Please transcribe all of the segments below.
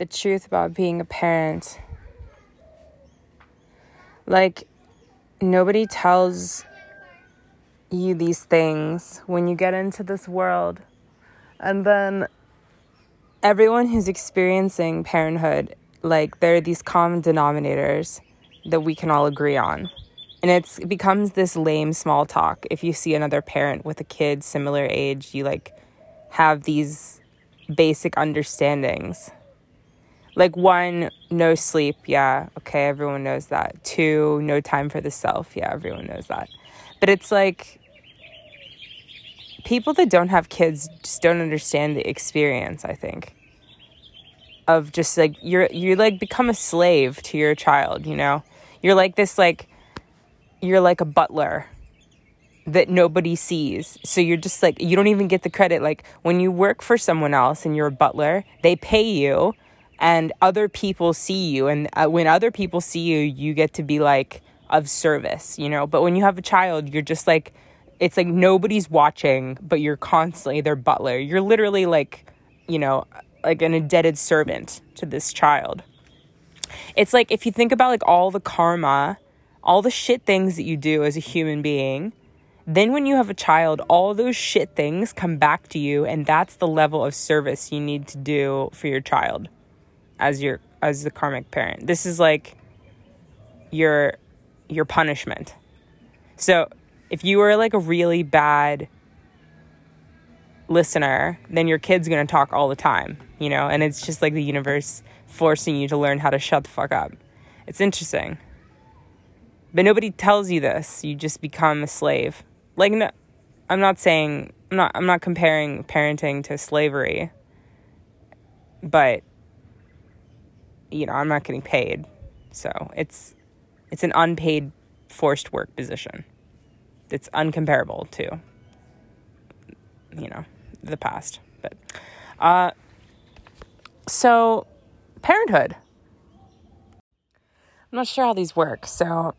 the truth about being a parent. Like, nobody tells you these things when you get into this world. And then everyone who's experiencing parenthood, like, there are these common denominators that we can all agree on. And it's, it becomes this lame small talk. If you see another parent with a kid similar age, you like have these basic understandings. Like, one, no sleep. Yeah, okay, everyone knows that. Two, no time for the self. Yeah, everyone knows that. But it's like people that don't have kids just don't understand the experience, I think. Of just like you're you like become a slave to your child, you know? You're like this like you're like a butler that nobody sees. So you're just like, you don't even get the credit. Like when you work for someone else and you're a butler, they pay you and other people see you. And uh, when other people see you, you get to be like of service, you know? But when you have a child, you're just like, it's like nobody's watching, but you're constantly their butler. You're literally like, you know, like an indebted servant to this child. It's like if you think about like all the karma, all the shit things that you do as a human being, then, when you have a child, all those shit things come back to you, and that's the level of service you need to do for your child as your as the karmic parent. This is like your your punishment. So, if you are like a really bad listener, then your kid's going to talk all the time, you know, and it's just like the universe forcing you to learn how to shut the fuck up. It's interesting. But nobody tells you this. You just become a slave like no, I'm not saying I'm not I'm not comparing parenting to slavery. But you know, I'm not getting paid. So, it's it's an unpaid forced work position. It's uncomparable to you know, the past. But uh so parenthood. I'm not sure how these work, so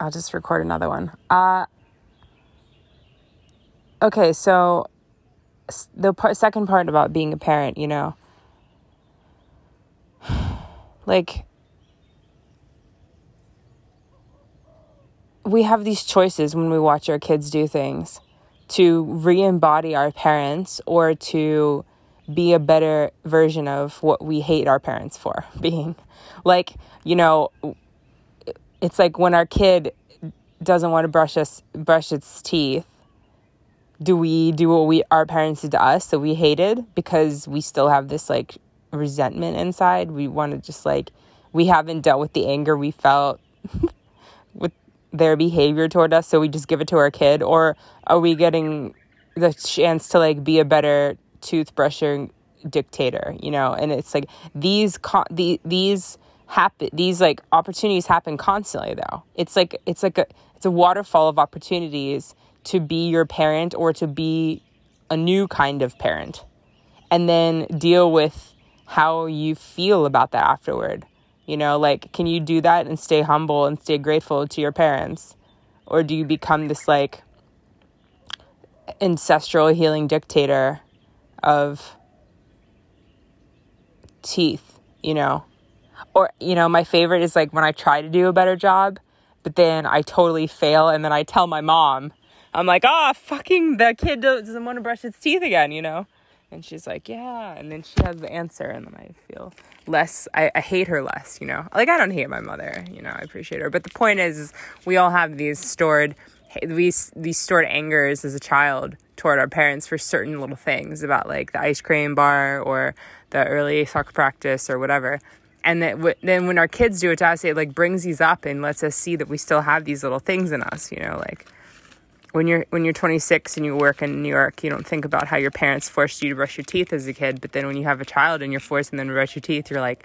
I'll just record another one. Uh okay, so the part, second part about being a parent, you know, like we have these choices when we watch our kids do things to re embody our parents or to be a better version of what we hate our parents for being. Like, you know, it's like when our kid doesn't want to brush us brush its teeth do we do what we our parents did to us that we hated because we still have this like resentment inside. We want to just like we haven't dealt with the anger we felt with their behavior toward us so we just give it to our kid. Or are we getting the chance to like be a better toothbrushing dictator you know? And it's like these the, these happen these like opportunities happen constantly though. It's like it's like a it's a waterfall of opportunities to be your parent or to be a new kind of parent and then deal with how you feel about that afterward. You know, like, can you do that and stay humble and stay grateful to your parents? Or do you become this, like, ancestral healing dictator of teeth, you know? Or, you know, my favorite is like when I try to do a better job, but then I totally fail and then I tell my mom I'm like, ah, oh, fucking the kid doesn't want to brush its teeth again, you know? And she's like, yeah. And then she has the answer, and then I feel less, I, I hate her less, you know? Like, I don't hate my mother, you know, I appreciate her. But the point is, is we all have these stored, these, these stored angers as a child toward our parents for certain little things about like the ice cream bar or the early soccer practice or whatever. And that w- then when our kids do it to us, it like brings these up and lets us see that we still have these little things in us, you know, like when you're when you're 26 and you work in New York, you don't think about how your parents forced you to brush your teeth as a kid. But then when you have a child and you're forcing them to brush your teeth, you're like,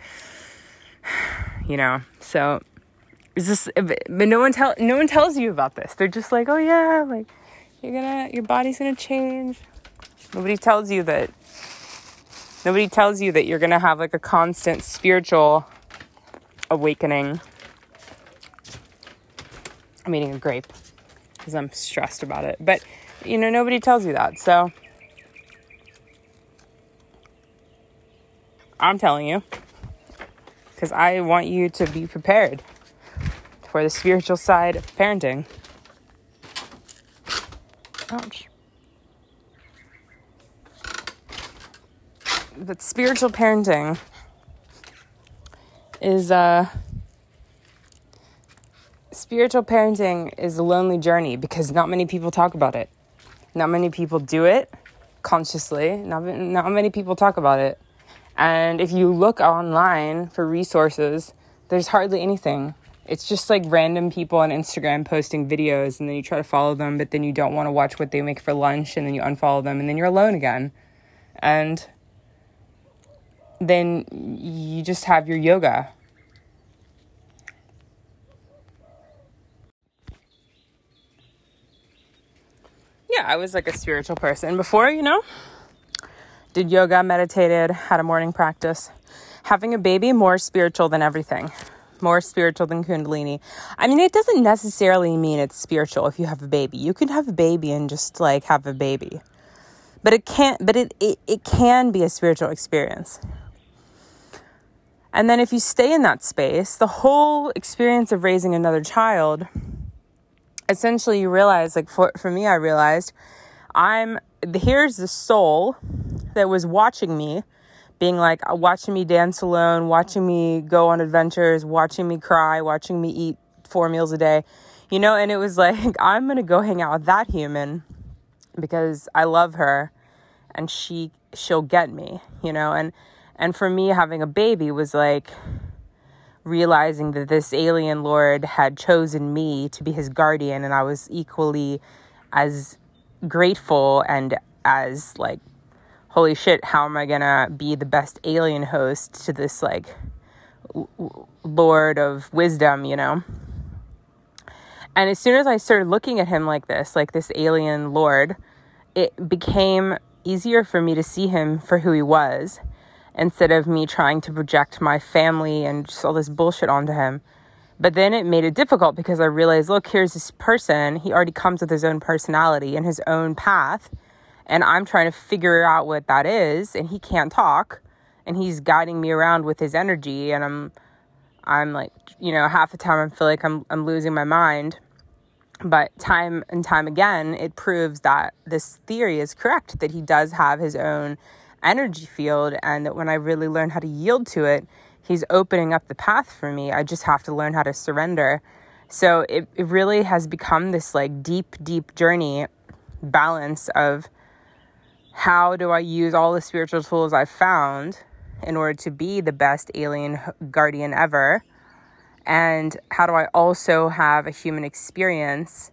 you know. So it's just, but no one tell no one tells you about this. They're just like, oh yeah, like you're gonna your body's gonna change. Nobody tells you that. Nobody tells you that you're gonna have like a constant spiritual awakening. I'm eating a grape because I'm stressed about it. But, you know, nobody tells you that. So I'm telling you. Because I want you to be prepared for the spiritual side of parenting. Ouch. But spiritual parenting is uh spiritual parenting is a lonely journey because not many people talk about it. Not many people do it consciously. Not not many people talk about it. And if you look online for resources, there's hardly anything. It's just like random people on Instagram posting videos and then you try to follow them, but then you don't want to watch what they make for lunch and then you unfollow them and then you're alone again. And then you just have your yoga. Yeah, I was like a spiritual person before, you know? Did yoga, meditated, had a morning practice. Having a baby, more spiritual than everything. More spiritual than Kundalini. I mean, it doesn't necessarily mean it's spiritual if you have a baby. You can have a baby and just like have a baby. But it can't, but it, it, it can be a spiritual experience. And then if you stay in that space, the whole experience of raising another child, essentially you realize, like for, for me, I realized I'm here's the soul that was watching me, being like uh, watching me dance alone, watching me go on adventures, watching me cry, watching me eat four meals a day, you know, and it was like, I'm gonna go hang out with that human because I love her and she she'll get me, you know, and and for me, having a baby was like realizing that this alien lord had chosen me to be his guardian, and I was equally as grateful and as like, holy shit, how am I gonna be the best alien host to this like w- lord of wisdom, you know? And as soon as I started looking at him like this, like this alien lord, it became easier for me to see him for who he was instead of me trying to project my family and just all this bullshit onto him. But then it made it difficult because I realized, look, here's this person. He already comes with his own personality and his own path. And I'm trying to figure out what that is. And he can't talk. And he's guiding me around with his energy. And I'm, I'm like, you know, half the time I feel like I'm, I'm losing my mind. But time and time again, it proves that this theory is correct that he does have his own energy field and that when I really learn how to yield to it, he's opening up the path for me. I just have to learn how to surrender. So it, it really has become this like deep, deep journey balance of how do I use all the spiritual tools I've found in order to be the best alien guardian ever? And how do I also have a human experience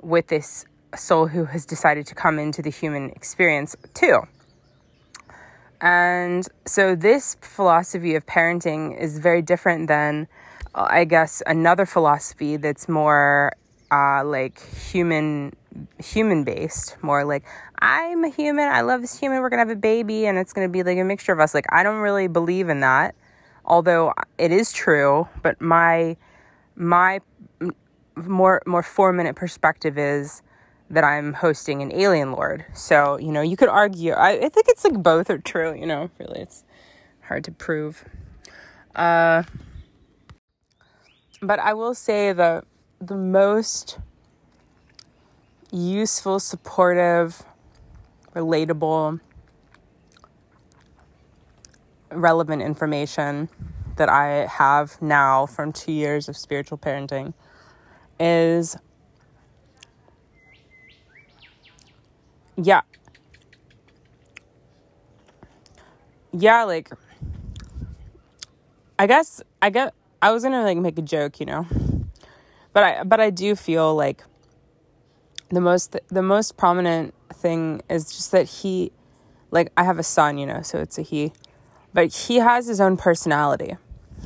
with this soul who has decided to come into the human experience too? And so, this philosophy of parenting is very different than, I guess, another philosophy that's more uh, like human human based more like i'm a human i love this human we're gonna have a baby and it's gonna be like a mixture of us. Like i don't really believe in that although it is true but my my more more four minute perspective is that I'm hosting an alien lord. So, you know, you could argue. I, I think it's like both are true, you know, really. It's hard to prove. Uh, but I will say the the most useful, supportive, relatable, relevant information that I have now from two years of spiritual parenting is yeah. Yeah, like I guess I get I was gonna like make a joke, you know. But I but I do feel like the most the most prominent thing is just that he like I have a son, you know, so it's a he. But he has his own personality.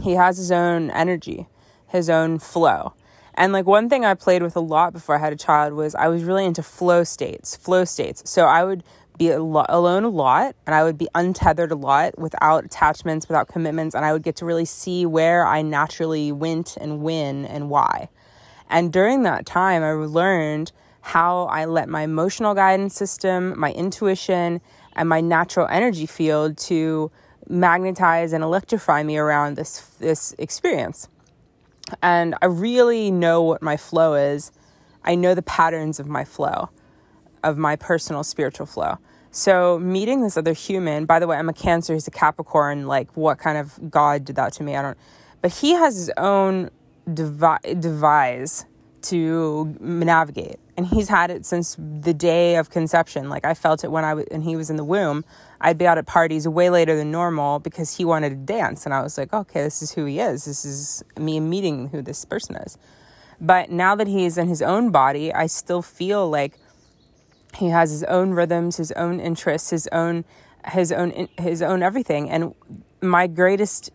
He has his own energy, his own flow. And like one thing I played with a lot before I had a child was I was really into flow states, flow states. So I would be a lo- alone a lot and I would be untethered a lot without attachments, without commitments, and I would get to really see where I naturally went and when and why. And during that time, I learned how I let my emotional guidance system, my intuition, and my natural energy field to magnetize and electrify me around this this experience. And I really know what my flow is. I know the patterns of my flow, of my personal spiritual flow. So meeting this other human, by the way, I'm a Cancer, he's a Capricorn. Like, what kind of God did that to me? I don't. But he has his own devi- devise to navigate, and he's had it since the day of conception. Like I felt it when I was, and he was in the womb. I'd be out at parties way later than normal because he wanted to dance, and I was like, okay, this is who he is. This is me meeting who this person is. But now that he's in his own body, I still feel like he has his own rhythms, his own interests, his own his own his own everything. And my greatest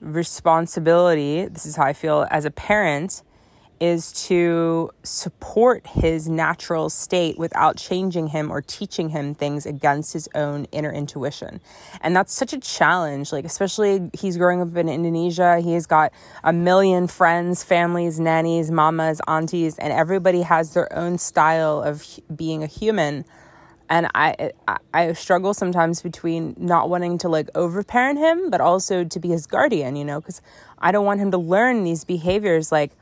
responsibility, this is how I feel as a parent, is to support his natural state without changing him or teaching him things against his own inner intuition. And that's such a challenge, like, especially he's growing up in Indonesia. He has got a million friends, families, nannies, mamas, aunties, and everybody has their own style of being a human. And I, I, I struggle sometimes between not wanting to like overparent him, but also to be his guardian, you know, because I don't want him to learn these behaviors like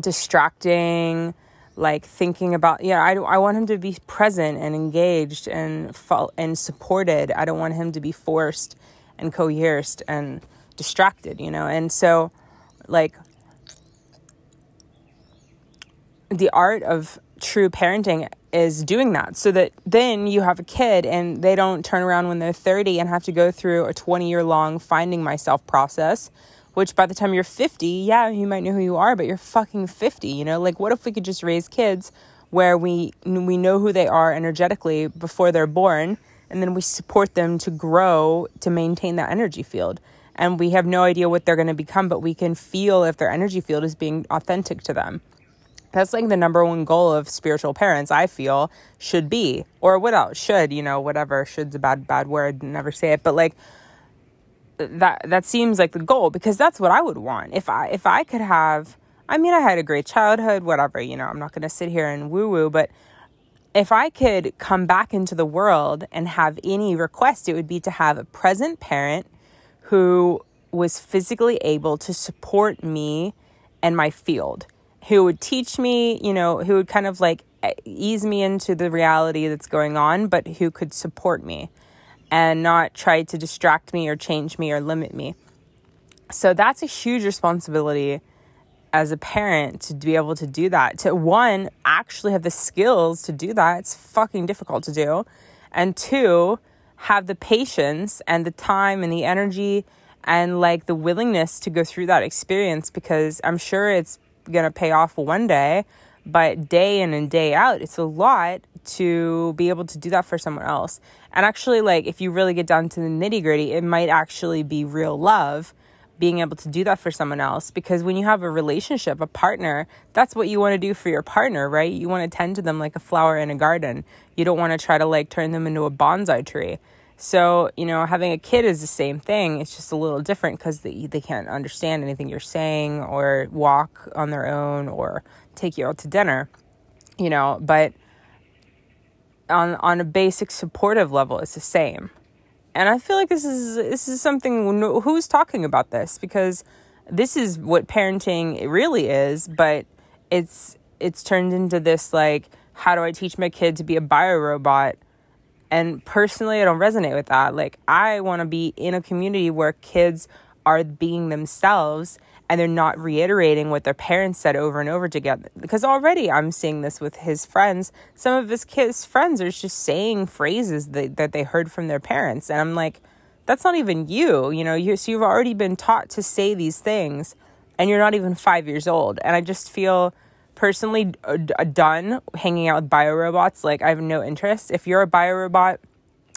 distracting, like thinking about yeah I, I want him to be present and engaged and and supported. I don't want him to be forced and coerced and distracted you know? And so like the art of true parenting is doing that so that then you have a kid and they don't turn around when they're 30 and have to go through a 20 year long finding myself process which by the time you're 50, yeah, you might know who you are, but you're fucking 50, you know? Like what if we could just raise kids where we we know who they are energetically before they're born and then we support them to grow to maintain that energy field. And we have no idea what they're going to become, but we can feel if their energy field is being authentic to them. That's like the number one goal of spiritual parents, I feel, should be. Or what else? Should, you know, whatever. Should's a bad, bad word. Never say it. But like, that that seems like the goal because that's what I would want. If I if I could have I mean I had a great childhood, whatever, you know, I'm not going to sit here and woo woo, but if I could come back into the world and have any request, it would be to have a present parent who was physically able to support me and my field, who would teach me, you know, who would kind of like ease me into the reality that's going on, but who could support me and not try to distract me or change me or limit me. So that's a huge responsibility as a parent to be able to do that. To one, actually have the skills to do that. It's fucking difficult to do. And two, have the patience and the time and the energy and like the willingness to go through that experience because I'm sure it's going to pay off one day, but day in and day out, it's a lot to be able to do that for someone else. And actually, like, if you really get down to the nitty gritty, it might actually be real love being able to do that for someone else. Because when you have a relationship, a partner, that's what you want to do for your partner, right? You want to tend to them like a flower in a garden. You don't want to try to like turn them into a bonsai tree. So, you know, having a kid is the same thing. It's just a little different because they, they can't understand anything you're saying or walk on their own or take you out to dinner, you know, but on on a basic supportive level it's the same. And i feel like this is this is something who's talking about this? Because this is what parenting really is but it's it's turned into this like how do i teach my kid to be a bio robot and personally i don't resonate with that. Like i want to be in a community where kids are being themselves and they're not reiterating what their parents said over and over together. Because already I'm seeing this with his friends. Some of his kids' friends are just saying phrases that, that they heard from their parents. And I'm like, that's not even you. You know, you, so you've already been taught to say these things and you're not even five years old. And I just feel personally uh, done hanging out with biorobots. Like, I have no interest. If you're a biorobot,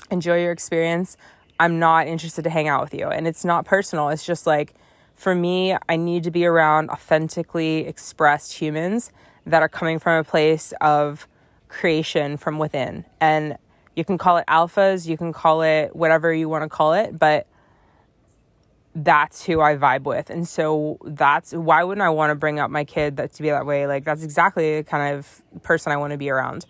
enjoy your experience. I'm not interested to hang out with you. And it's not personal. It's just like, for me, I need to be around authentically expressed humans that are coming from a place of creation from within. And you can call it alphas, you can call it whatever you want to call it, but that's who I vibe with. And so that's why wouldn't I want to bring up my kid that to be that way? Like that's exactly the kind of person I want to be around.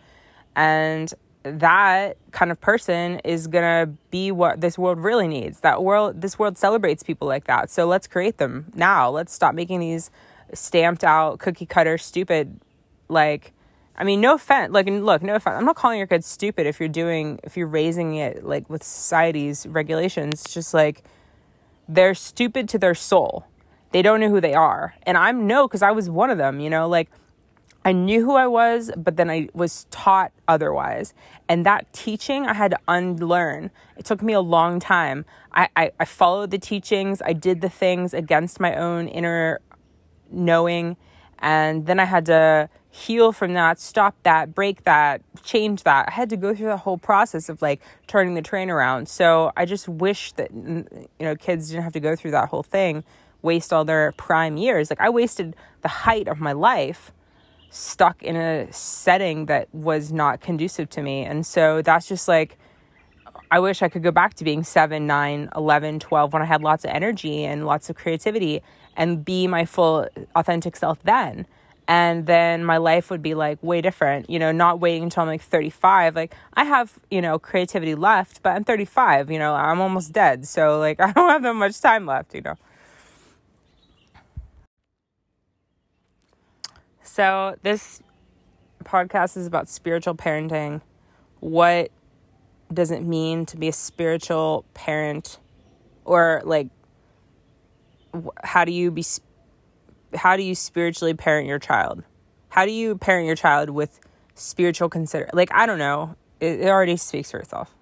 And that kind of person is gonna be what this world really needs. That world, this world celebrates people like that. So let's create them now. Let's stop making these stamped out cookie cutter stupid like I mean, no offense. Like, look, no offense. I'm not calling your kids stupid if you're doing, if you're raising it like with society's regulations. It's just like they're stupid to their soul. They don't know who they are. And I'm no, because I was one of them, you know, like I knew who I was, but then I was taught otherwise. And that teaching I had to unlearn. It took me a long time. I, I, I followed the teachings, I did the things against my own inner knowing. And then I had to heal from that, stop that, break that, change that. I had to go through the whole process of like turning the train around. So I just wish that, you know, kids didn't have to go through that whole thing, waste all their prime years. Like I wasted the height of my life stuck in a setting that was not conducive to me. And so that's just like, I wish I could go back to being 7, 9, 11, 12 when I had lots of energy and lots of creativity and be my full authentic self then. And then my life would be like way different, you know, not waiting until I'm like 35. Like I have, you know, creativity left, but I'm 35, you know, I'm almost dead. So like I don't have that much time left, you know. So, this podcast is about spiritual parenting. What does it mean to be a spiritual parent? Or, like, how do you be how do you spiritually parent your child? How do you parent your child with spiritual consider like I don't know. It, it already speaks for itself.